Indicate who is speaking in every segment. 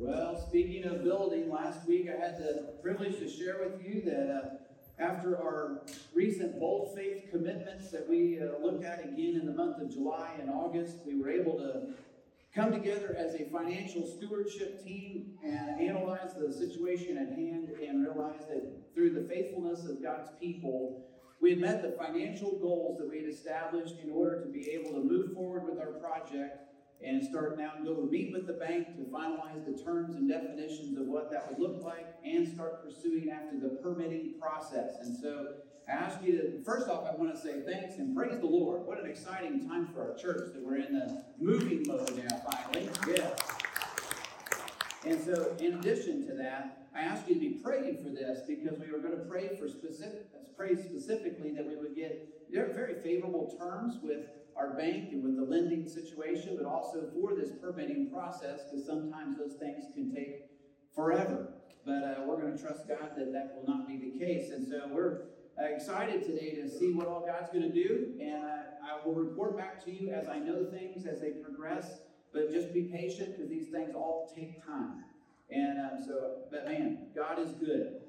Speaker 1: Well, speaking of building, last week I had the privilege to share with you that uh, after our recent bold faith commitments that we uh, looked at again in the month of July and August, we were able to come together as a financial stewardship team and analyze the situation at hand and realize that through the faithfulness of God's people, we had met the financial goals that we had established in order to be able to move forward with our project and start now go meet with the bank to finalize the terms and definitions of what that would look like and start pursuing after the permitting process. And so I ask you to, first off, I want to say thanks and praise the Lord. What an exciting time for our church that we're in the moving mode now, finally. Yes. And so, in addition to that, I ask you to be praying for this because we were going to pray for specific, pray specifically that we would get very favorable terms with our bank and with the lending situation, but also for this permitting process because sometimes those things can take forever. But uh, we're going to trust God that that will not be the case. And so we're uh, excited today to see what all God's going to do. And uh, I will report back to you as I know things as they progress. But just be patient because these things all take time. And um, so, but man, God is good.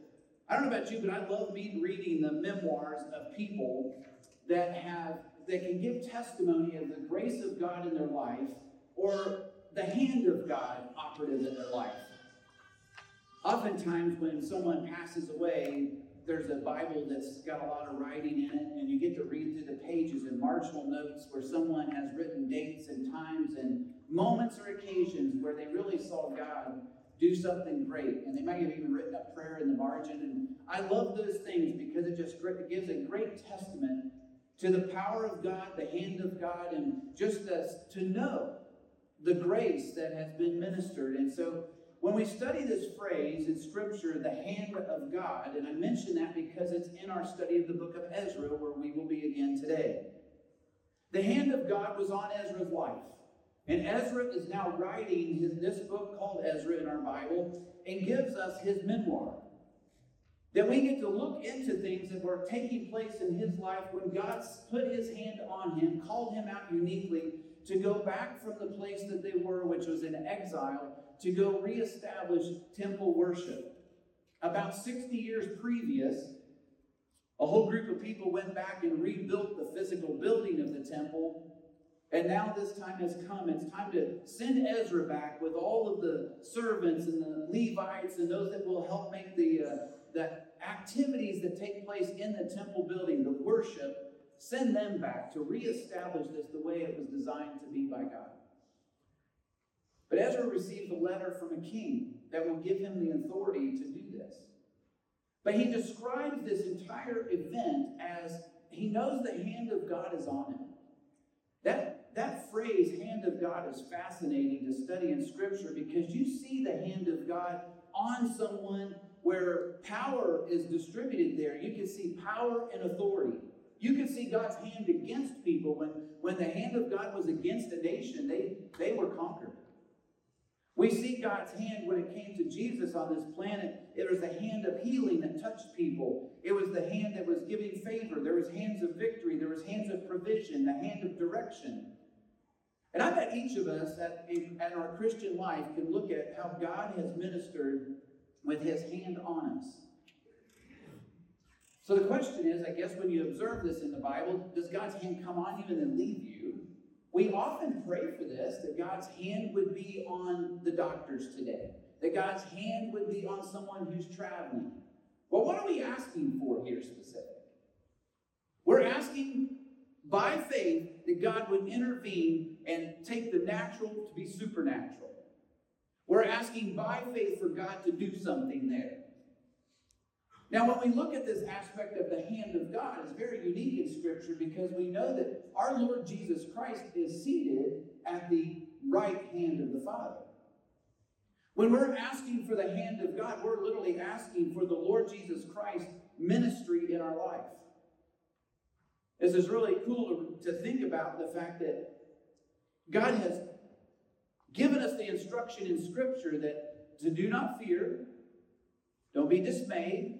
Speaker 1: I don't know about you, but I love reading the memoirs of people that have that can give testimony of the grace of God in their life or the hand of God operative in their life. Oftentimes, when someone passes away, there's a Bible that's got a lot of writing in it, and you get to read through the pages and marginal notes where someone has written dates and times and moments or occasions where they really saw God do something great. And they might have even written a prayer in the margin. And I love those things because it just gives a great testament to the power of God, the hand of God, and just as to know the grace that has been ministered. And so when we study this phrase in Scripture, the hand of God, and I mention that because it's in our study of the book of Ezra, where we will be again today. The hand of God was on Ezra's life. And Ezra is now writing his, this book called Ezra in our Bible and gives us his memoir. That we get to look into things that were taking place in his life when God put his hand on him, called him out uniquely to go back from the place that they were, which was in exile, to go reestablish temple worship. About 60 years previous, a whole group of people went back and rebuilt the physical building of the temple. And now this time has come. It's time to send Ezra back with all of the servants and the Levites and those that will help make the uh, the activities that take place in the temple building, the worship, send them back to reestablish this the way it was designed to be by God. But Ezra receives a letter from a king that will give him the authority to do this. But he describes this entire event as he knows the hand of God is on him. That, that phrase, hand of God, is fascinating to study in Scripture because you see the hand of God on someone where power is distributed there, you can see power and authority. You can see God's hand against people. When, when the hand of God was against a nation, they, they were conquered. We see God's hand when it came to Jesus on this planet. It was the hand of healing that touched people. It was the hand that was giving favor. There was hands of victory. There was hands of provision, the hand of direction. And I bet each of us at, at our Christian life can look at how God has ministered with his hand on us. So the question is, I guess, when you observe this in the Bible, does God's hand come on you and then leave you? We often pray for this, that God's hand would be on the doctors today, that God's hand would be on someone who's traveling. Well, what are we asking for here specifically? We're asking by faith that God would intervene and take the natural to be supernatural. We're asking by faith for God to do something there. Now, when we look at this aspect of the hand of God, it's very unique in Scripture because we know that our Lord Jesus Christ is seated at the right hand of the Father. When we're asking for the hand of God, we're literally asking for the Lord Jesus Christ ministry in our life. This is really cool to think about the fact that God has given us the instruction in Scripture that to do not fear, don't be dismayed.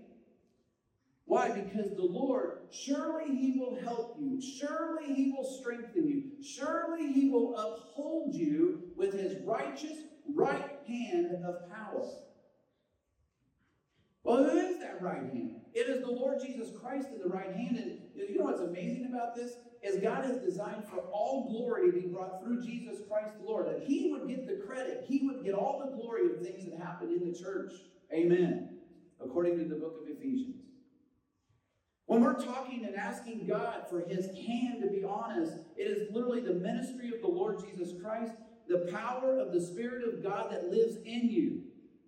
Speaker 1: Why? Because the Lord, surely He will help you. Surely He will strengthen you. Surely He will uphold you with His righteous right hand of power. Well, who is that right hand? It is the Lord Jesus Christ in the right hand. And you know what's amazing about this? Is God has designed for all glory to be brought through Jesus Christ the Lord. That He would get the credit, He would get all the glory of things that happen in the church. Amen. According to the book of Ephesians. When we're talking and asking God for His hand to be on us, it is literally the ministry of the Lord Jesus Christ, the power of the Spirit of God that lives in you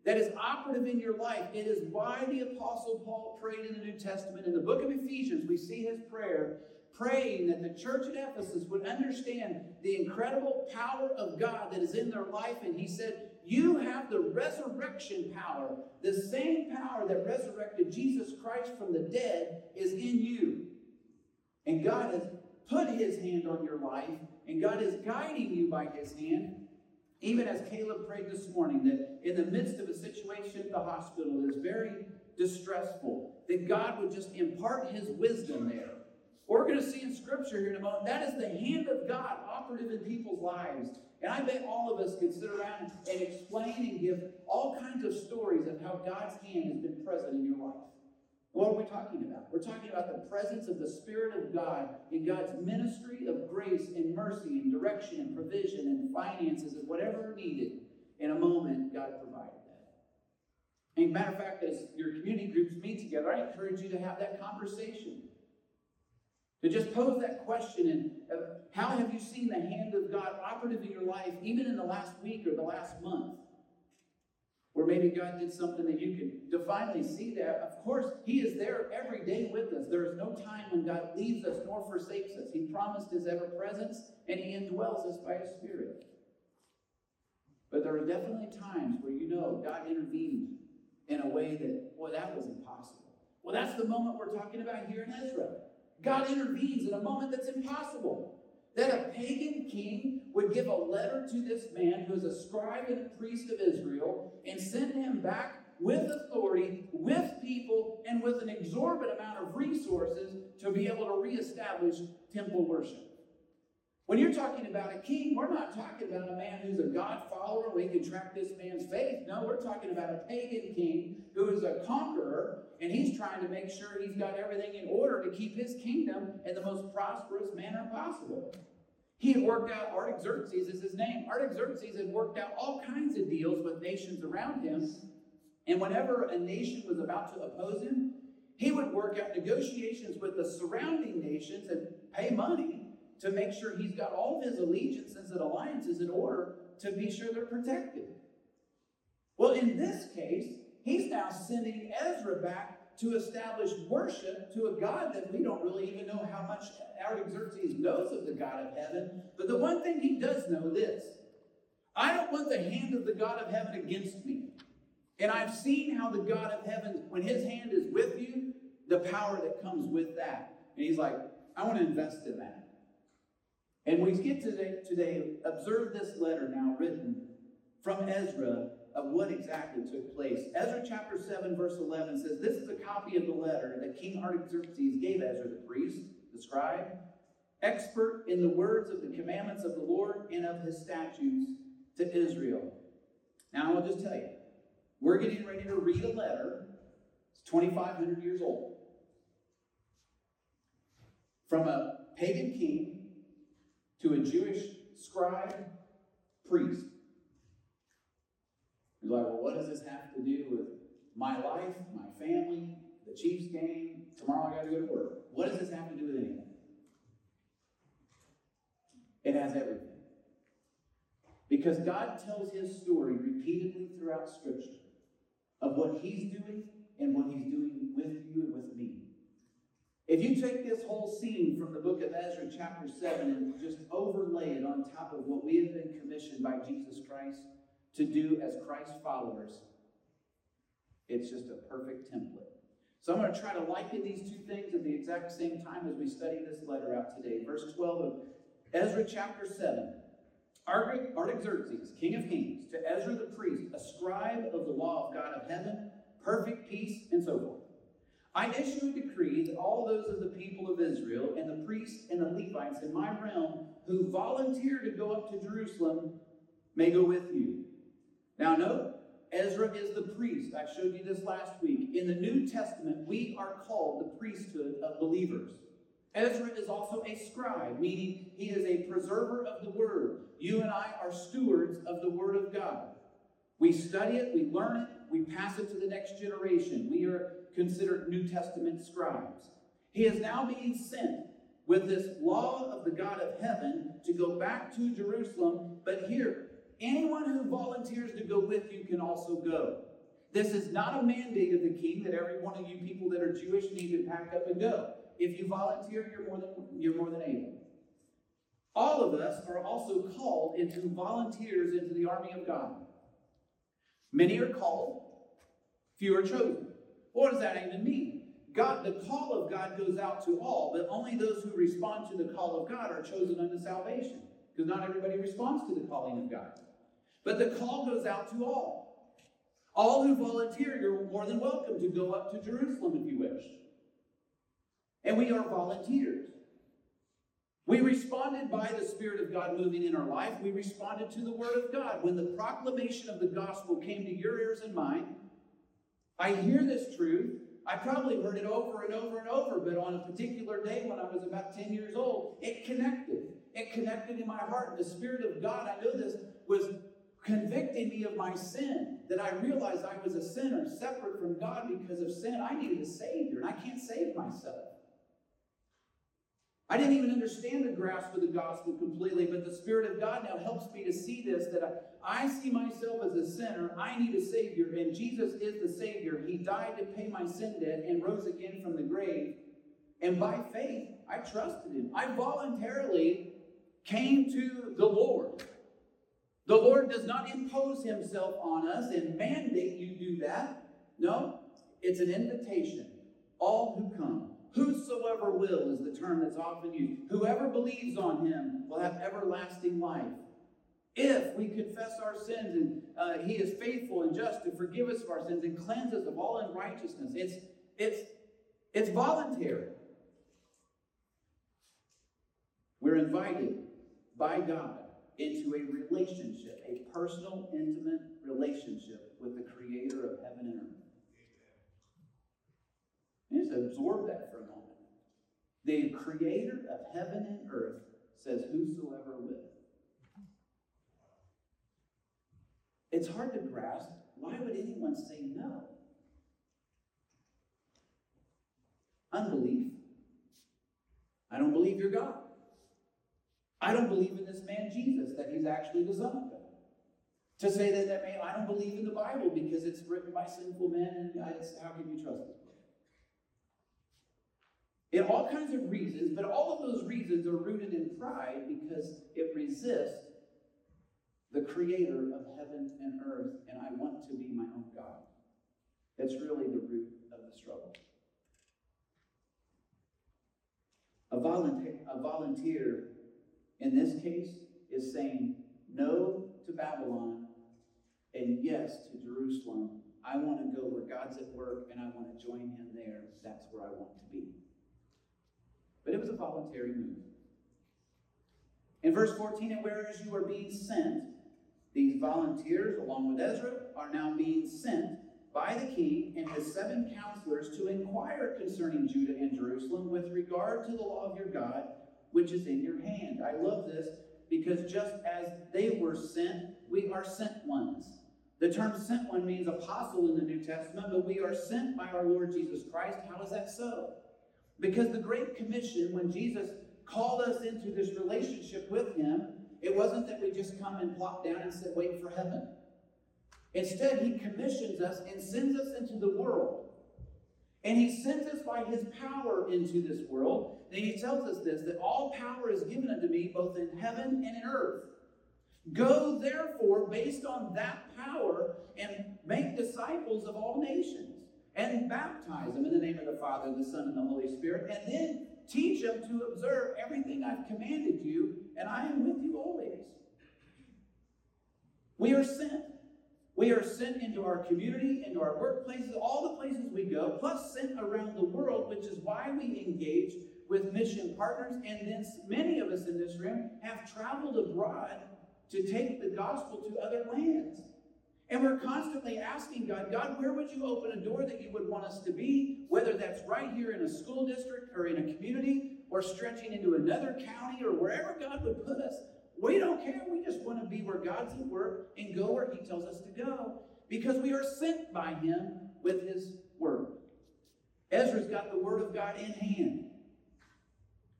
Speaker 1: that is operative in your life. It is why the Apostle Paul prayed in the New Testament. In the book of Ephesians, we see his prayer praying that the church at Ephesus would understand the incredible power of God that is in their life. And he said, You have the resurrection power. The same power that resurrected Jesus Christ from the dead is in you. And God has put his hand on your life, and God is guiding you by his hand. Even as Caleb prayed this morning, that in the midst of a situation at the hospital that is very distressful, that God would just impart his wisdom there. We're going to see in Scripture here in a moment, that is the hand of God operative in people's lives. And I bet all of us could sit around and explain and give all kinds of stories of how God's hand has been present in your life. What are we talking about? We're talking about the presence of the Spirit of God in God's ministry of grace and mercy and direction and provision and finances and whatever needed. In a moment, God provided that. And matter of fact, as your community groups meet together, I encourage you to have that conversation. To just pose that question and uh, how have you seen the hand of God operative in your life, even in the last week or the last month? Or maybe God did something that you can divinely see that. Of course, He is there every day with us. There is no time when God leaves us nor forsakes us. He promised His ever presence and He indwells us by His Spirit. But there are definitely times where you know God intervened in a way that, boy, that was impossible. Well, that's the moment we're talking about here in Ezra. God intervenes in a moment that's impossible that a pagan king would give a letter to this man who is a scribe and a priest of Israel and send him back with authority, with people, and with an exorbitant amount of resources to be able to reestablish temple worship. When you're talking about a king, we're not talking about a man who's a God follower. We can track this man's faith. No, we're talking about a pagan king who is a conqueror, and he's trying to make sure he's got everything in order to keep his kingdom in the most prosperous manner possible. He had worked out, Artaxerxes is his name. Artaxerxes had worked out all kinds of deals with nations around him. And whenever a nation was about to oppose him, he would work out negotiations with the surrounding nations and pay money to make sure he's got all of his allegiances and alliances in order to be sure they're protected. Well, in this case, he's now sending Ezra back to establish worship to a God that we don't really even know how much Artaxerxes knows of the God of heaven. But the one thing he does know this I don't want the hand of the God of heaven against me. And I've seen how the God of heaven, when his hand is with you, the power that comes with that. And he's like, I want to invest in that. And we get today, today, observe this letter now written from Ezra of what exactly took place. Ezra chapter 7, verse 11 says, This is a copy of the letter that King Artaxerxes gave Ezra the priest, the scribe, expert in the words of the commandments of the Lord and of his statutes to Israel. Now, I'll just tell you, we're getting ready to read a letter. It's 2,500 years old. From a pagan king to a Jewish scribe priest. You're like, well, what does this have to do with my life, my family, the Chiefs game? Tomorrow I got to go to work. What does this have to do with anything? It has everything. Because God tells his story repeatedly throughout Scripture of what he's doing and what he's doing with you and with me. If you take this whole scene from the book of Ezra, chapter 7, and just overlay it on top of what we have been commissioned by Jesus Christ to do as Christ followers, it's just a perfect template. So I'm going to try to liken these two things at the exact same time as we study this letter out today. Verse 12 of Ezra chapter 7. Artaxerxes, king of kings, to Ezra the priest, a scribe of the law of God of heaven, perfect peace, and so forth. I issue a decree that all those of the people of Israel and the priests and the Levites in my realm who volunteer to go up to Jerusalem may go with you. Now, note, Ezra is the priest. I showed you this last week. In the New Testament, we are called the priesthood of believers. Ezra is also a scribe, meaning he is a preserver of the word. You and I are stewards of the word of God. We study it, we learn it, we pass it to the next generation. We are considered New Testament scribes. He is now being sent with this law of the God of heaven to go back to Jerusalem. But here, anyone who volunteers to go with you can also go. This is not a mandate of the king that every one of you people that are Jewish need to pack up and go. If you volunteer, you're more than you're more than able. All of us are also called into volunteers into the army of God. Many are called, few are chosen. What does that even mean? God, the call of God goes out to all, but only those who respond to the call of God are chosen unto salvation. Because not everybody responds to the calling of God. But the call goes out to all. All who volunteer, you're more than welcome to go up to Jerusalem if you wish. And we are volunteers. We responded by the Spirit of God moving in our life. We responded to the Word of God. When the proclamation of the gospel came to your ears and mine, I hear this truth. I probably heard it over and over and over, but on a particular day when I was about 10 years old, it connected. It connected in my heart. The Spirit of God, I know this, was convicting me of my sin. That I realized I was a sinner, separate from God because of sin. I needed a Savior, and I can't save myself. I didn't even understand the grasp of the gospel completely, but the Spirit of God now helps me to see this that I, I, see myself as a sinner. I need a Savior, and Jesus is the Savior. He died to pay my sin debt and rose again from the grave. And by faith, I trusted Him. I voluntarily came to the Lord. The Lord does not impose Himself on us and mandate you do that. No, it's an invitation. All who come. Whosoever will is the term that's often used. Whoever believes on him will have everlasting life. If we confess our sins, and uh, he is faithful and just to forgive us of our sins and cleanse us of all unrighteousness. It's, it's, it's voluntary. We're invited by God into a relationship, a personal, intimate relationship with the creator of heaven and earth. Just absorb that for. The creator of heaven and earth says, Whosoever will. It's hard to grasp. Why would anyone say no? Unbelief. I don't believe you're God. I don't believe in this man Jesus, that he's actually the Son of God. To say that, that man, I don't believe in the Bible because it's written by sinful men, and I, how can you trust it? In all kinds of reasons, but all of those reasons are rooted in pride because it resists the creator of heaven and earth, and I want to be my own God. That's really the root of the struggle. A volunteer, a volunteer in this case is saying no to Babylon and yes to Jerusalem. I want to go where God's at work and I want to join him there. That's where I want to be. But it was a voluntary move. In verse 14, and whereas you are being sent, these volunteers, along with Ezra, are now being sent by the king and his seven counselors to inquire concerning Judah and Jerusalem with regard to the law of your God, which is in your hand. I love this because just as they were sent, we are sent ones. The term sent one means apostle in the New Testament, but we are sent by our Lord Jesus Christ. How is that so? Because the Great Commission, when Jesus called us into this relationship with Him, it wasn't that we just come and plop down and said, wait for heaven. Instead, He commissions us and sends us into the world. And He sends us by His power into this world. And He tells us this that all power is given unto me both in heaven and in earth. Go therefore, based on that power, and make disciples of all nations and baptize them in the name of the Father, the Son, and the Holy Spirit, and then teach them to observe everything I've commanded you, and I am with you always. We are sent. We are sent into our community, into our workplaces, all the places we go, plus sent around the world, which is why we engage with mission partners. And then many of us in this room have traveled abroad to take the gospel to other lands. And we're constantly asking God, God, where would you open a door that you would want us to be? Whether that's right here in a school district or in a community or stretching into another county or wherever God would put us. We don't care. We just want to be where God's at work and go where He tells us to go because we are sent by Him with His Word. Ezra's got the Word of God in hand.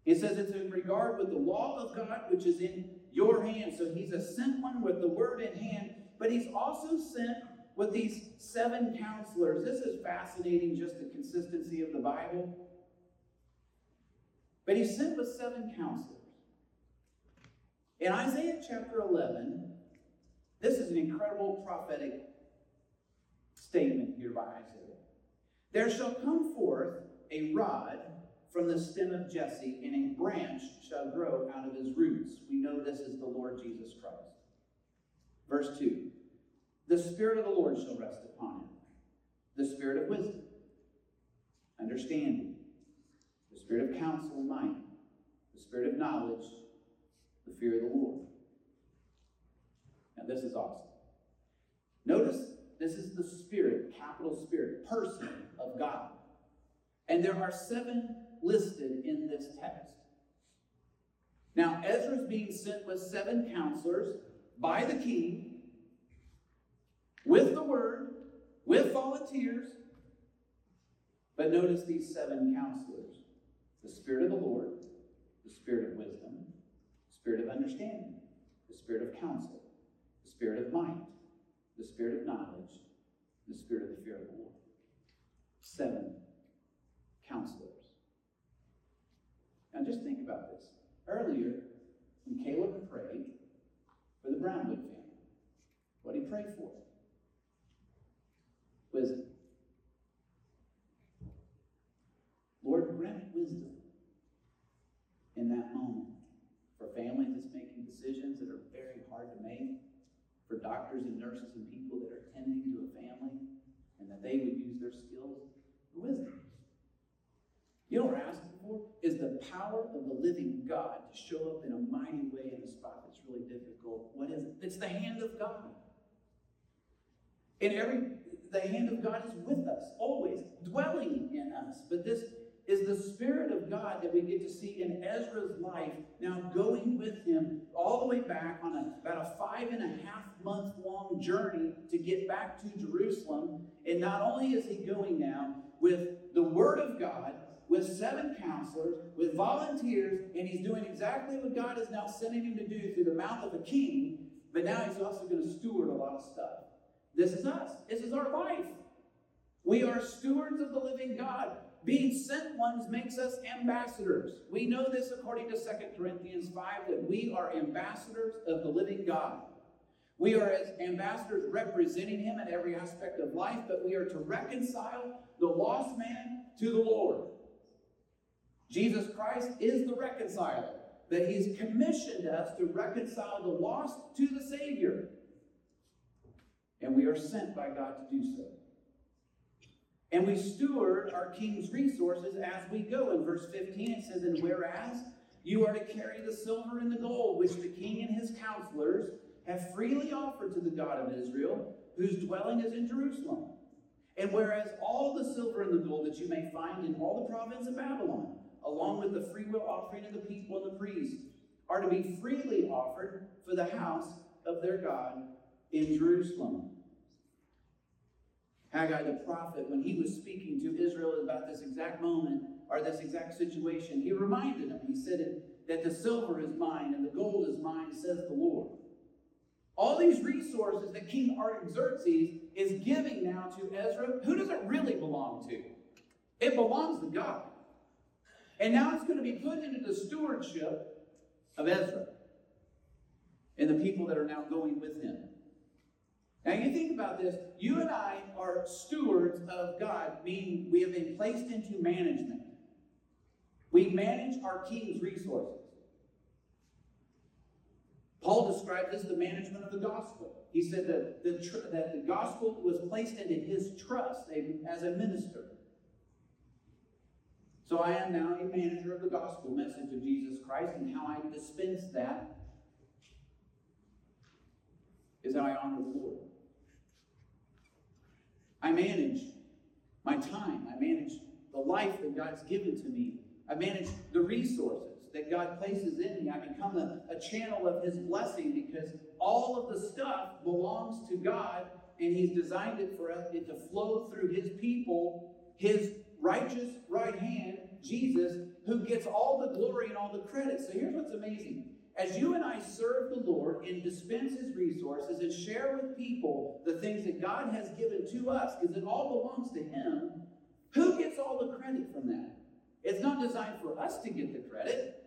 Speaker 1: It says it's in regard with the law of God, which is in your hand. So he's a sent one with the Word in hand but he's also sent with these seven counselors. This is fascinating, just the consistency of the Bible. But he's sent with seven counselors. In Isaiah chapter 11, this is an incredible prophetic statement here by Isaiah. There shall come forth a rod from the stem of Jesse, and a branch shall grow out of his roots. We know this is the Lord Jesus Christ. Verse 2 The Spirit of the Lord shall rest upon him the Spirit of wisdom, understanding, the Spirit of counsel and might, the Spirit of knowledge, the fear of the Lord. Now, this is awesome. Notice this is the Spirit, capital Spirit, person of God. And there are seven listed in this text. Now, Ezra's being sent with seven counselors by the king with the word, with volunteers. But notice these seven counselors the Spirit of the Lord, the Spirit of wisdom, the Spirit of understanding, the Spirit of counsel, the Spirit of might, the Spirit of knowledge, the Spirit of the fear of the Lord. Seven counselors. Now just think about this. Earlier, when Caleb prayed for the Brownwood family, what he prayed for? Wisdom. Lord, grant wisdom in that moment for families that's making decisions that are very hard to make, for doctors and nurses and people that are tending to a family, and that they would use their skills for wisdom. You know what we're asking for? Is the power of the living God to show up in a mighty way in a spot difficult. What is it? It's the hand of God. In every the hand of God is with us, always, dwelling in us. But this is the Spirit of God that we get to see in Ezra's life, now going with him all the way back on a, about a five and a half month long journey to get back to Jerusalem. And not only is he going now with the Word of God, with seven counselors, with volunteers, and he's doing exactly what God is now sending him to do through the mouth of a king, but now he's also going to steward a lot of stuff. This is us. This is our life. We are stewards of the living God. Being sent ones makes us ambassadors. We know this according to 2 Corinthians 5 that we are ambassadors of the living God. We are as ambassadors representing him in every aspect of life, but we are to reconcile the lost man to the Lord. Jesus Christ is the reconciler, that he's commissioned us to reconcile the lost to the Savior and we are sent by God to do so. And we steward our king's resources as we go. In verse 15, it says, And whereas you are to carry the silver and the gold, which the king and his counselors have freely offered to the God of Israel, whose dwelling is in Jerusalem. And whereas all the silver and the gold that you may find in all the province of Babylon, along with the freewill offering of the people and the priests, are to be freely offered for the house of their God in Jerusalem. Haggai the prophet, when he was speaking to Israel about this exact moment or this exact situation, he reminded them, he said that the silver is mine and the gold is mine, says the Lord. All these resources that King Artaxerxes is giving now to Ezra, who does it really belong to? It belongs to God. And now it's going to be put into the stewardship of Ezra and the people that are now going with him. Now, you think about this. You and I are stewards of God, meaning we have been placed into management. We manage our king's resources. Paul described this the management of the gospel. He said that the, tr- that the gospel was placed into his trust as a minister. So I am now a manager of the gospel message of Jesus Christ, and how I dispense that is how I honor the Lord. I manage my time. I manage the life that God's given to me. I manage the resources that God places in me. I become a, a channel of His blessing because all of the stuff belongs to God and He's designed it for us it to flow through His people, His righteous right hand, Jesus, who gets all the glory and all the credit. So here's what's amazing. As you and I serve the Lord and dispense His resources and share with people the things that God has given to us, because it all belongs to Him, who gets all the credit from that? It's not designed for us to get the credit.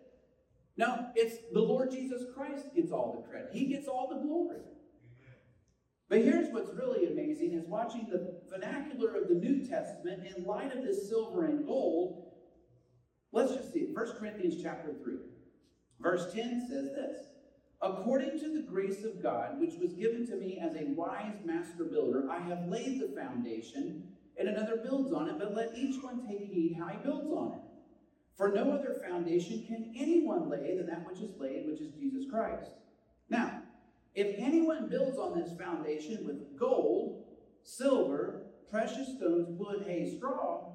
Speaker 1: No, it's the Lord Jesus Christ gets all the credit. He gets all the glory. But here's what's really amazing is watching the vernacular of the New Testament in light of this silver and gold. Let's just see it. 1 Corinthians chapter 3. Verse 10 says this According to the grace of God, which was given to me as a wise master builder, I have laid the foundation, and another builds on it, but let each one take heed how he builds on it. For no other foundation can anyone lay than that which is laid, which is Jesus Christ. Now, if anyone builds on this foundation with gold, silver, precious stones, wood, hay, straw,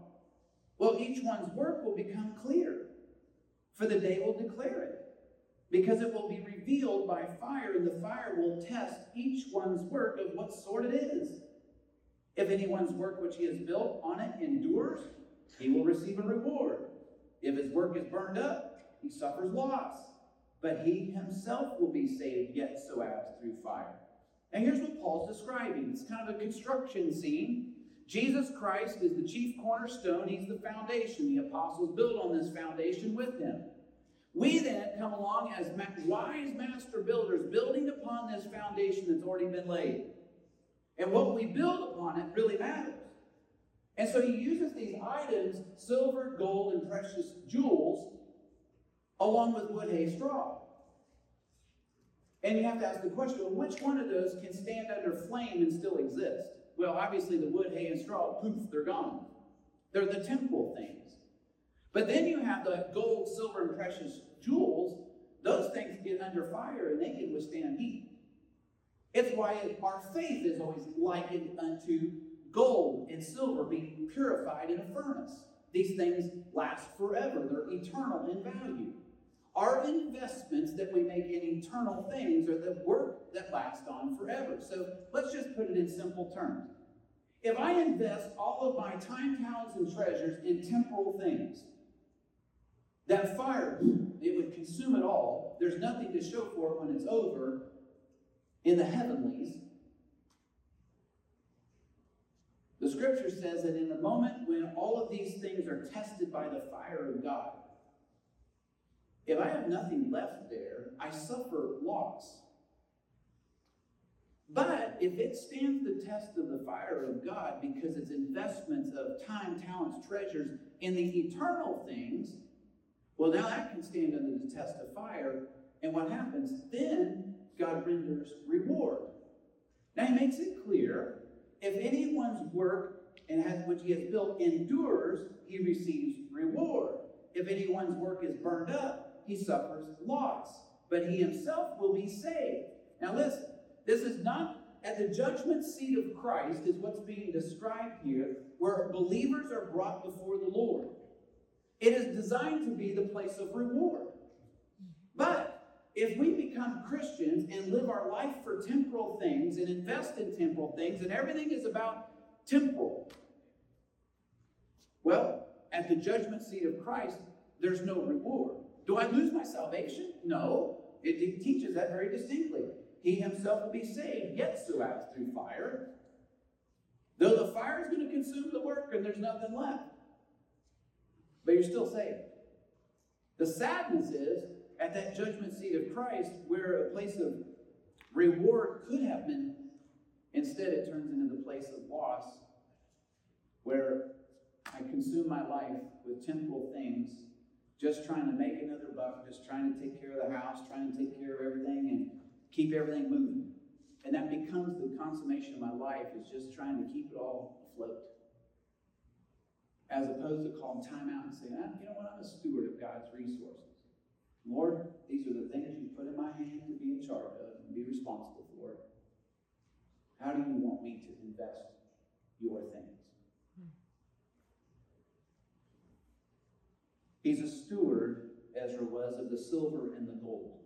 Speaker 1: well, each one's work will become clear, for the day will declare it, because it will be revealed by fire, and the fire will test each one's work of what sort it is. If anyone's work which he has built on it endures, he will receive a reward. If his work is burned up, he suffers loss, but he himself will be saved, yet so as through fire. And here's what Paul's describing it's kind of a construction scene. Jesus Christ is the chief cornerstone, he's the foundation. The apostles build on this foundation with him. We then come along as wise master builders, building upon this foundation that's already been laid. And what we build upon it really matters. And so he uses these items silver, gold, and precious jewels along with wood, hay, straw. And you have to ask the question which one of those can stand under flame and still exist? Well, obviously, the wood, hay, and straw, poof, they're gone. They're the temporal things. But then you have the gold, silver, and precious jewels. Those things get under fire and they can withstand heat. It's why our faith is always likened unto gold and silver being purified in a furnace. These things last forever, they're eternal in value. Our investments that we make in eternal things are the work that lasts on forever. So let's just put it in simple terms. If I invest all of my time, talents, and treasures in temporal things, that fire, it would consume it all. There's nothing to show for it when it's over in the heavenlies. The scripture says that in the moment when all of these things are tested by the fire of God, if I have nothing left there, I suffer loss. But if it stands the test of the fire of God because it's investments of time, talents, treasures in the eternal things, well, now that can stand under the test of fire. And what happens? Then God renders reward. Now he makes it clear if anyone's work and has which he has built endures, he receives reward. If anyone's work is burned up, he suffers loss, but he himself will be saved. Now listen, this is not at the judgment seat of Christ, is what's being described here, where believers are brought before the Lord. It is designed to be the place of reward. But if we become Christians and live our life for temporal things and invest in temporal things, and everything is about temporal, well, at the judgment seat of Christ, there's no reward. Do I lose my salvation? No. It, teaches that very distinctly. He himself will be saved, yet as through fire. Though the fire is going to consume the work and there's nothing left. But you're still saved. The sadness is at that judgment seat of Christ, where a place of reward could have been, instead it turns into the place of loss, where I consume my life with temporal things, just trying to make another buck, just trying to take care of the house, trying to take care of everything and keep everything moving. And that becomes the consummation of my life, is just trying to keep it all afloat. As opposed to calling time out and saying, ah, you know what, I'm a steward of God's resources. Lord, these are the things you put in my hand to be in charge of and be responsible for. How do you want me to invest your things. He's a steward, Ezra was, of the silver and the gold.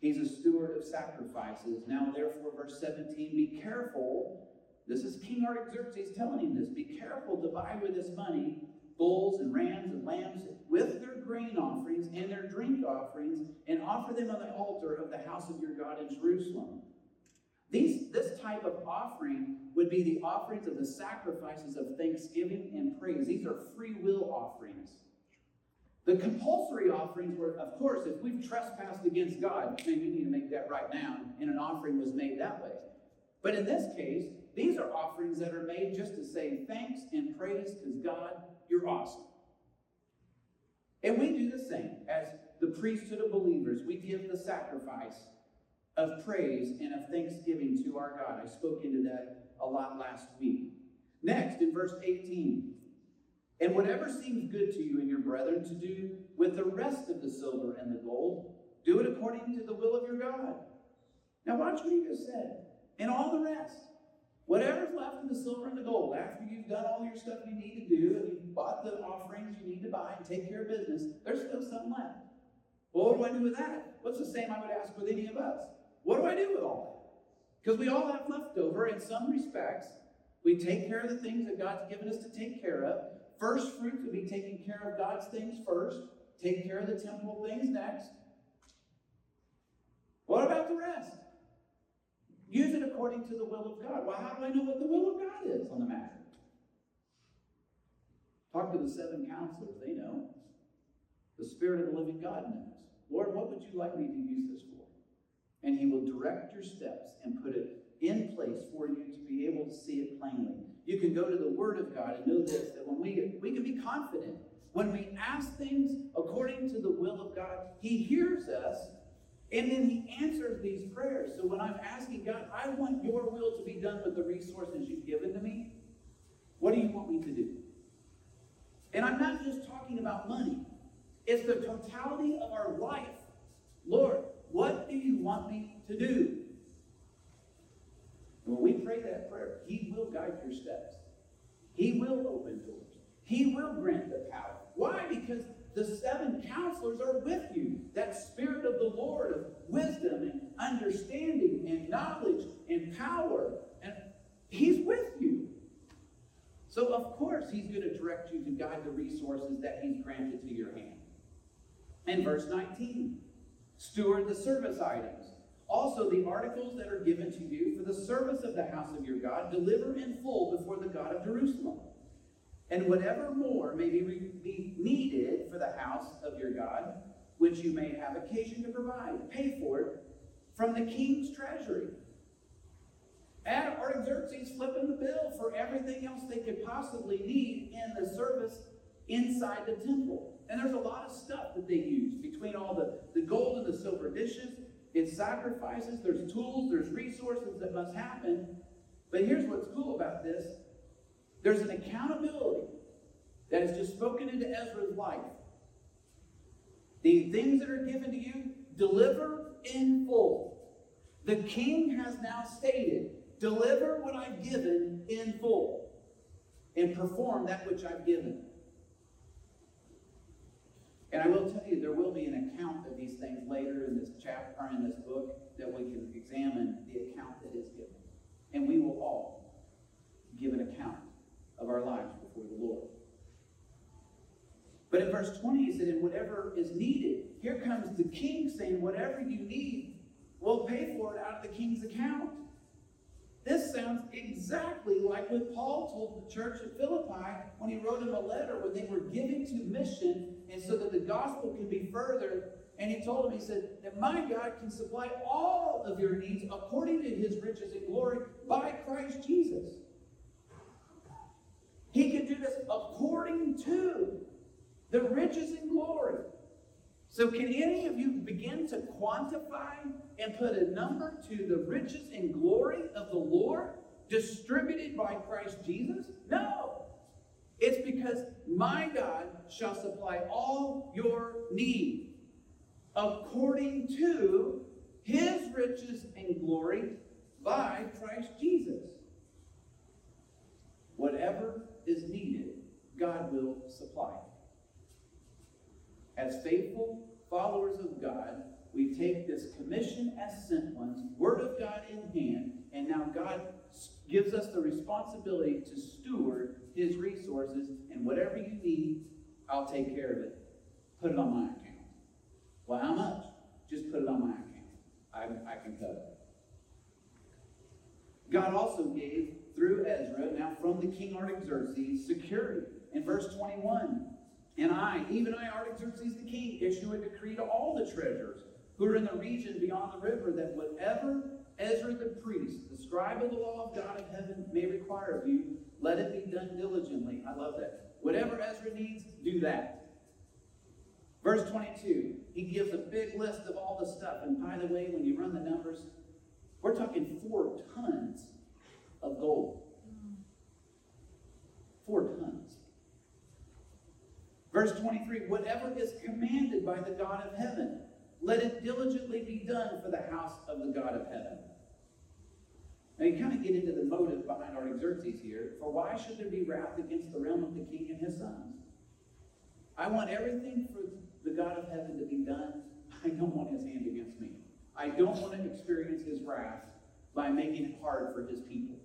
Speaker 1: He's a steward of sacrifices. Now, therefore, verse 17, be careful. This is King Artaxerxes telling him this. Be careful to buy with this money bulls and rams and lambs with their grain offerings and their drink offerings and offer them on the altar of the house of your God in Jerusalem. These, this type of offering would be the offerings of the sacrifices of thanksgiving and praise. These are free will offerings. The compulsory offerings were, of course, if we've trespassed against God, maybe we need to make that right now, and an offering was made that way. But in this case, these are offerings that are made just to say thanks and praise because God, you're awesome. And we do the same as the priesthood of believers. We give the sacrifice of praise and of thanksgiving to our God. I spoke into that a lot last week. Next, in verse 18, and whatever seems good to you and your brethren to do with the rest of the silver and the gold, do it according to the will of your God. Now, watch what he just said. And all the rest, whatever's left in the silver and the gold, after you've done all your stuff you need to do and you've bought the offerings you need to buy and take care of business, there's still some left. Well, what do I do with that? What's the same I would ask with any of us? What do I do with all that? Because we all have leftover in some respects. We take care of the things that God's given us to take care of. First fruits would be taking care of God's things first, take care of the temporal things next. What about the rest? Use it according to the will of God. Well, how do I know what the will of God is on the matter? Talk to the seven counselors, they know. The Spirit of the living God knows. Lord, what would you like me to use this for? And He will direct your steps and put it in place for you to be able to see it plainly. You can go to the Word of God and know this that when we we can be confident when we ask things according to the will of God, He hears us and then He answers these prayers. So when I'm asking God, I want your will to be done with the resources you've given to me, what do you want me to do? And I'm not just talking about money, it's the totality of our life. Lord, what do you want me to do? When we pray that prayer, He will guide your steps. He will open doors. He will grant the power. Why? Because the seven counselors are with you. That spirit of the Lord of wisdom and understanding and knowledge and power. And He's with you. So, of course, He's going to direct you to guide the resources that He's granted to your hand. And verse 19 steward the service items also, the articles that are given to you for the service of the house of your God, deliver in full before the God of Jerusalem. And whatever more may be, needed for the house of your God, which you may have occasion to provide, pay for it from the king's treasury. And Artaxerxes flipping the bill for everything else they could possibly need in the service inside the temple. And there's a lot of stuff that they use between all the, the gold and the silver dishes it's sacrifices, there's tools, there's resources that must happen. But here's what's cool about this there's an accountability that is just spoken into Ezra's life. The things that are given to you, deliver in full. The king has now stated, deliver what I've given in full and perform that which I've given. And I will tell you, there will be an account of these things later in this chapter, in this book, that we can examine the account that is given. And we will all give an account of our lives before the Lord. But in verse 20, he said, and whatever is needed, here comes the king saying, whatever you need, we'll pay for it out of the king's account. This sounds exactly like what Paul told the church at Philippi when he wrote them a letter when they were giving to mission and so that the gospel can be furthered. And he told them, he said, that my God can supply all of your needs according to his riches and glory by Christ Jesus. He can do this according to the riches and glory. So, can any of you begin to quantify and put a number to the riches and glory of the Lord distributed by Christ Jesus? No. It's because my God shall supply all your need according to his riches and glory by Christ Jesus. Whatever is needed, God will supply. As faithful followers of God, we take this commission as sent ones, Word of God in hand, and now God gives us the responsibility to steward His resources, and whatever you need, I'll take care of it. Put it on my account. Well, how much? Just put it on my account. I, I can cover it. God also gave, through Ezra, now from the king Artaxerxes, security. In verse 21, and I, even I, Artaxerxes the king, issue a decree to all the treasurers who are in the region beyond the river that whatever Ezra the priest, the scribe of the law of God of heaven, may require of you, let it be done diligently. I love that. Whatever Ezra needs, do that. Verse 22, he gives a big list of all the stuff. And by the way, when you run the numbers, we're talking four tons of gold. Four tons. Verse 23 Whatever is commanded by the God of heaven, let it diligently be done for the house of the God of heaven. Now you kind of get into the motive behind our Artaxerxes here. For why should there be wrath against the realm of the king and his sons? I want everything for the God of heaven to be done. I don't want his hand against me. I don't want to experience his wrath by making it hard for his people.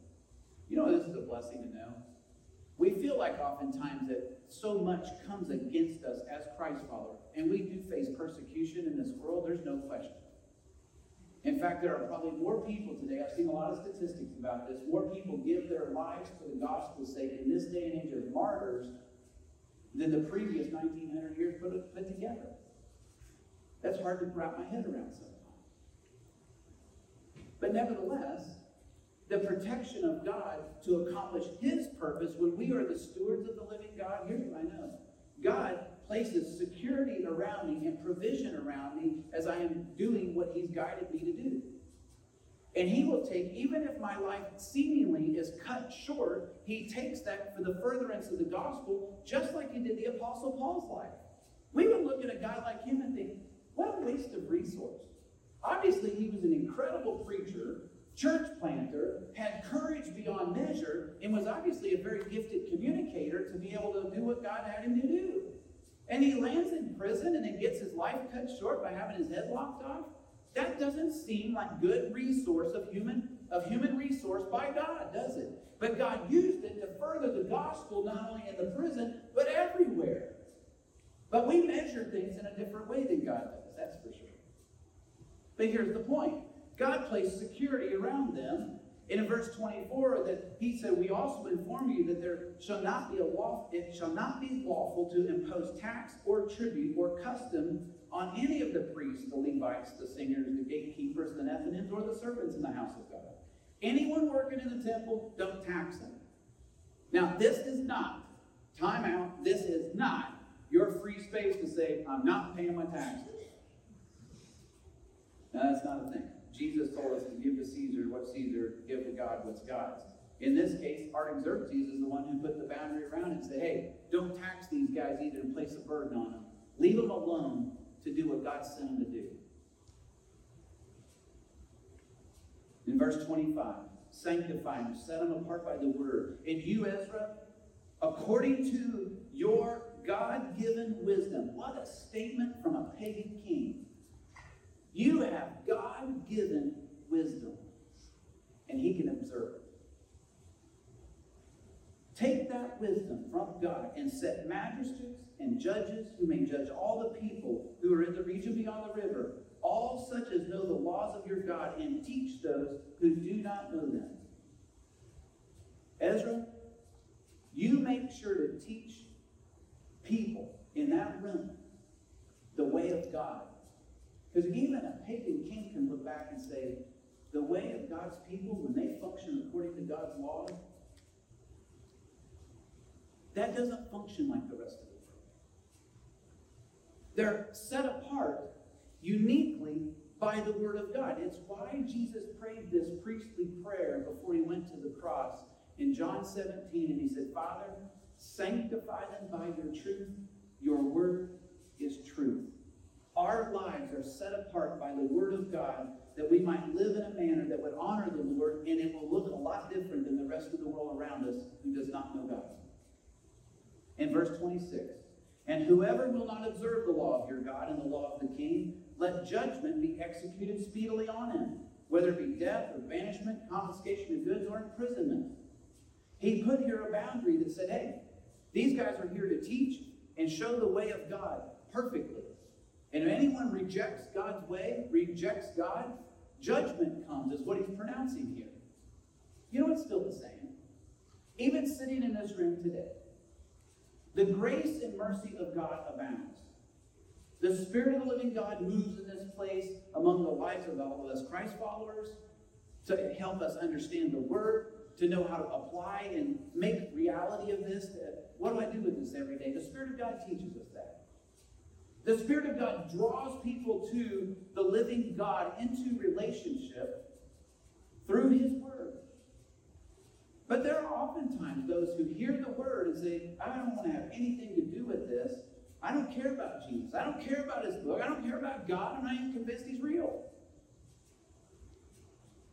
Speaker 1: You know, this is a blessing to know. We feel like oftentimes that so much comes against us as Christ followers, and we do face persecution in this world, there's no question. In fact, there are probably more people today, I've seen a lot of statistics about this, more people give their lives for the gospel's sake in this day and age as martyrs than the previous 1900 years put, put together. That's hard to wrap my head around sometimes. But nevertheless, the protection of God to accomplish His purpose when we are the stewards of the living God, here's what I know God places security around me and provision around me as I am doing what He's guided me to do. And He will take, even if my life seemingly is cut short, He takes that for the furtherance of the gospel, just like He did the Apostle Paul's life. We would look at a guy like him and think, what a waste of resource. Obviously, he was an incredible preacher, church planter, had courage beyond measure, and was obviously a very gifted communicator to be able to do what God had him to do. And he lands in prison and then gets his life cut short by having his head lopped off. That doesn't seem like good resource of human of human resource by God, does it? But God used it to further the gospel not only in the prison, but everywhere. But we measure things in a different way than God does, that's for sure. But here's the point God placed security around them. And in verse 24, that he said, We also inform you that there shall not be a law, it shall not be lawful to impose tax or tribute or custom on any of the priests, the Levites, the singers, the gatekeepers, the Nethinims, or the servants in the house of God. Anyone working in the temple, don't tax them. Now, this is not, time out, this is not your free space to say, I'm not paying my taxes. No, that's not a thing. Jesus told us to give to Caesar what Caesar, give to God what's God's. In this case, Artaxerxes is the one who put the boundary around and said, hey, don't tax these guys either and place a burden on them. Leave them alone to do what God sent them to do. In verse 25, sanctify them, set them apart by the word. And you, Ezra, according to your God given wisdom. What a statement from a pagan king. You have God given wisdom, and He can observe it. Take that wisdom from God and set magistrates and judges who may judge all the people who are in the region beyond the river, all such as know the laws of your God, and teach those who do not know them. Ezra, you make sure to teach people in that room the way of God. Because even a pagan king can look back and say, the way of God's people, when they function according to God's law, that doesn't function like the rest of the world. They're set apart uniquely by the Word of God. It's why Jesus prayed this priestly prayer before he went to the cross in John 17, and he said, Father, sanctify them by your truth. Your word is truth. Our lives are set apart by the Word of God, that we might live in a manner that would honor the Lord, and it will look a lot different than the rest of the world around us who does not know God. In verse 26, and whoever will not observe the law of your God and the law of the king, let judgment be executed speedily on him, whether it be death or banishment, confiscation of goods, or imprisonment. He put here a boundary that said, hey, these guys are here to teach and show the way of God perfectly. And if anyone rejects God's way, rejects God, judgment comes, is what he's pronouncing here. You know, it's still the same. Even sitting in this room today, the grace and mercy of God abounds. The Spirit of the living God moves in this place among the lives of all of us Christ followers to help us understand the Word, to know how to apply and make reality of this. What do I do with this every day? The Spirit of God teaches us that. The Spirit of God draws people to the living God into relationship through His Word. But there are oftentimes those who hear the Word and say, I don't want to have anything to do with this. I don't care about Jesus. I don't care about His book. I don't care about God. And I'm not even convinced He's real.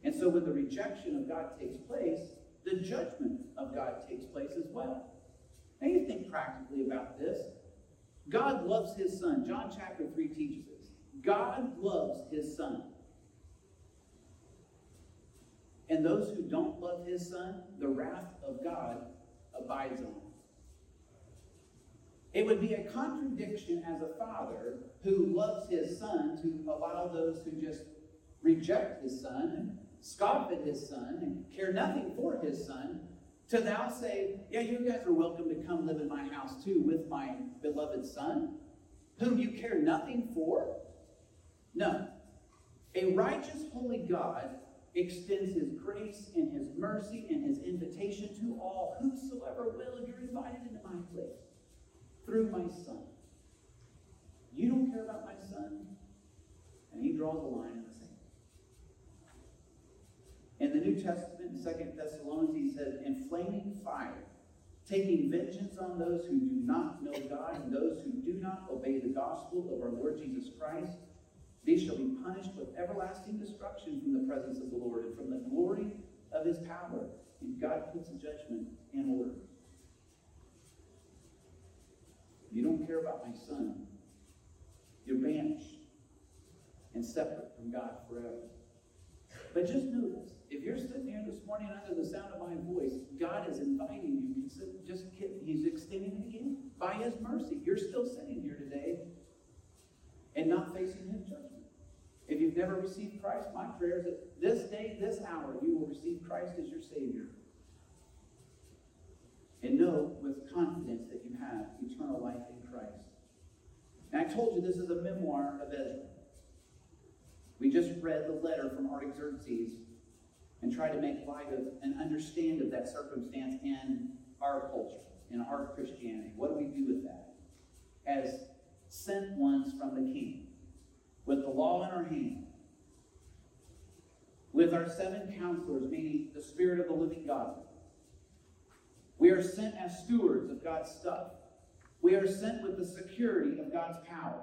Speaker 1: And so when the rejection of God takes place, the judgment of God takes place as well. Now you think practically about this. God loves his son. John chapter 3 teaches us. God loves his son. And those who don't love his son, the wrath of God abides on. It would be a contradiction as a father who loves his son to allow those who just reject his son and scoff at his son and care nothing for his son to thou say, Yeah, you guys are welcome to come live in my house too with my beloved son, whom you care nothing for? No. A righteous, holy God extends his grace and his mercy and his invitation to all whosoever will. You're invited into my place through my son. You don't care about my son? And he draws a line in the New Testament, in 2 Thessalonians, he says, in flaming fire, taking vengeance on those who do not know God and those who do not obey the gospel of our Lord Jesus Christ, these shall be punished with everlasting destruction from the presence of the Lord and from the glory of his power. And God puts a judgment in order. You don't care about my son. You're banished and separate from God forever. But just know this if you're sitting here this morning under the sound of my voice, God is inviting you. Just He's extending it again by His mercy. You're still sitting here today and not facing His judgment. If you've never received Christ, my prayer is that this day, this hour, you will receive Christ as your Savior. And know with confidence that you have eternal life in Christ. And I told you this is a memoir of Ezra. We just read the letter from Artaxerxes and try to make light of and understand of that circumstance in our culture, in our Christianity. What do we do with that? As sent ones from the King, with the law in our hand, with our seven counselors, meaning the Spirit of the living God. We are sent as stewards of God's stuff. We are sent with the security of God's power.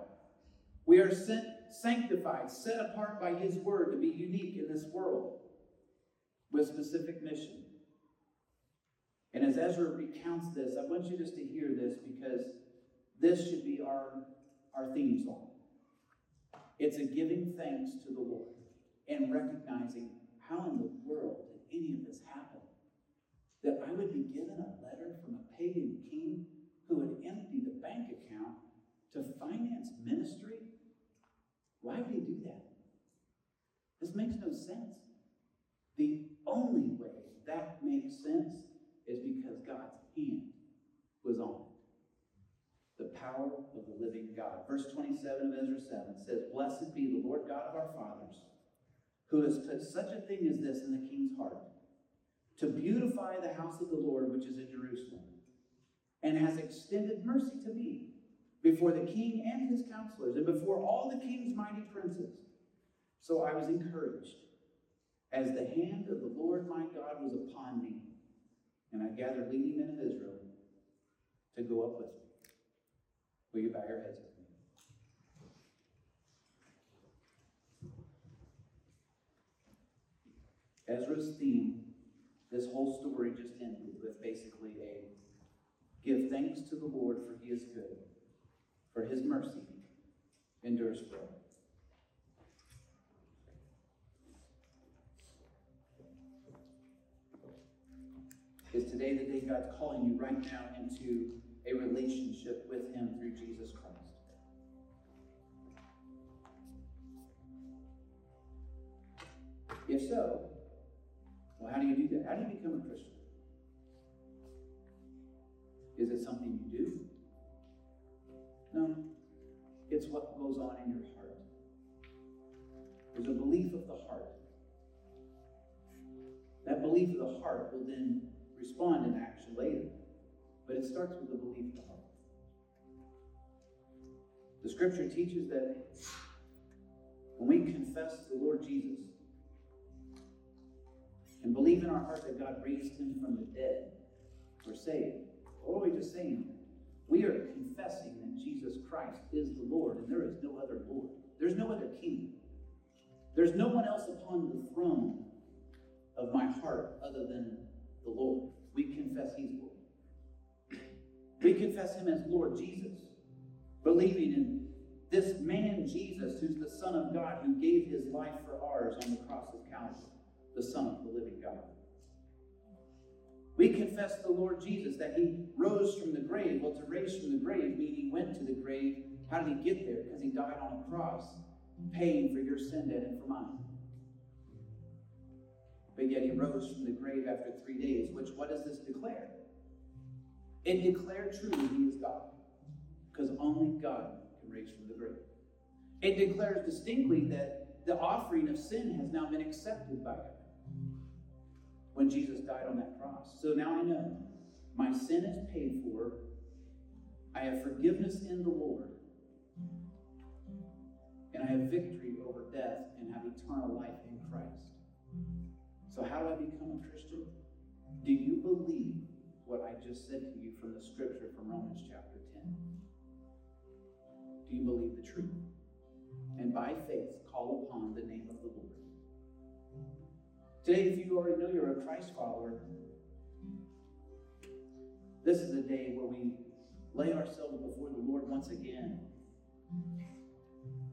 Speaker 1: We are sent sanctified, set apart by His word to be unique in this world with specific mission. And as Ezra recounts this, I want you just to hear this because this should be our, our theme song. It's a giving thanks to the Lord and recognizing how in the world did any of this happen? That I would be given a letter from a pagan king who would empty the bank account to finance ministry? Why would he do that? This makes no sense. The only way that makes sense is because God's hand was on it. The power of the living God. Verse 27 of Ezra 7 says, Blessed be the Lord God of our fathers, who has put such a thing as this in the king's heart, to beautify the house of the Lord which is in Jerusalem, and has extended mercy to me before the king and his counselors, and before all the king's mighty princes. So I was encouraged as the hand of the Lord my God was upon me, and I gathered leading men of Israel to go up with me. Will you bow your heads with me? Ezra's theme, this whole story just ended with basically a give thanks to the Lord for he is good, for his mercy endures forever. Is today the day God's calling you right now into a relationship with him through Jesus Christ? If so, well, how do you do that? How do you become a Christian? Is it something you do? No. It's what goes on in your heart. There's a belief of the heart. That belief of the heart will then respond in action later. But it starts with the belief of the heart. The scripture teaches that when we confess the Lord Jesus and believe in our heart that God raised him from the dead, we're saved. What are we just saying? We are confessing that Jesus Christ is the Lord and there is no other Lord. There's no other king. There's no one else upon the throne of my heart other than the Lord. We confess He's Lord. We confess Him as Lord Jesus, believing in this man Jesus, who's the Son of God, who gave His life for ours on the cross of Calvary, the Son of the living God. We confess the Lord Jesus that he rose from the grave. Well, to raise from the grave means he went to the grave. How did he get there? Because he died on a cross, paying for your sin debt and for mine. But yet he rose from the grave after three days, which what does this declare? It declared truly he is God. Because only God can raise from the grave. It declares distinctly that the offering of sin has now been accepted by God when Jesus died on that cross. So now I know my sin is paid for. I have forgiveness in the Lord. And I have victory over death and have eternal life in Christ. So, how do I become a Christian? Do you believe what I just said to you from the scripture from Romans chapter 10? Do you believe the truth? And by faith, call upon the name of the Lord. Today, if you already know you're a Christ follower, this is a day where we lay ourselves before the Lord once again.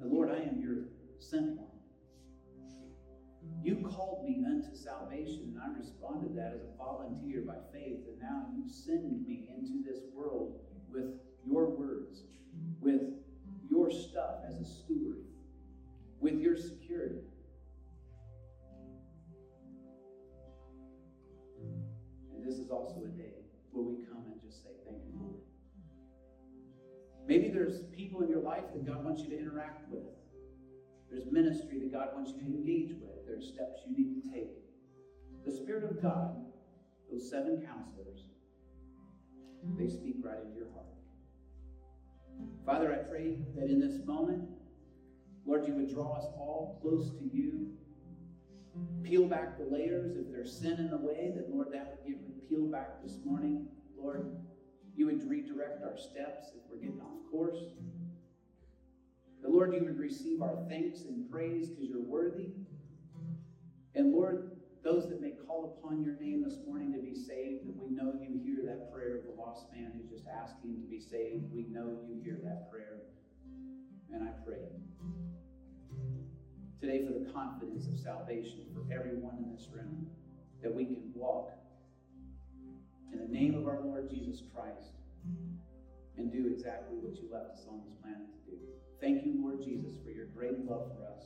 Speaker 1: The Lord, I am your sent one. You called me unto salvation, and I responded that as a volunteer by faith, and now you send me into this world with your words, with your stuff as a steward, with your security. And this is also a day where we come and just say, Thank you, Lord. Maybe there's people in your life that God wants you to interact with. There's ministry that God wants you to engage with. There's steps you need to take. The Spirit of God, those seven counselors, they speak right into your heart. Father, I pray that in this moment, Lord, you would draw us all close to you. Peel back the layers if there's sin in the way, that Lord, that would get peeled back this morning, Lord, you would redirect our steps if we're getting off course. The Lord, you would receive our thanks and praise because you're worthy. And Lord, those that may call upon your name this morning to be saved, that we know you hear that prayer of the lost man who's just asking to be saved. We know you hear that prayer. And I pray today for the confidence of salvation for everyone in this room that we can walk in the name of our Lord Jesus Christ and do exactly what you left us on this planet to do. Thank you, Lord Jesus, for your great love for us,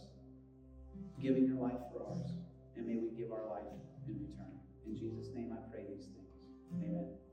Speaker 1: giving your life for ours, and may we give our life in return. In Jesus' name I pray these things. Amen.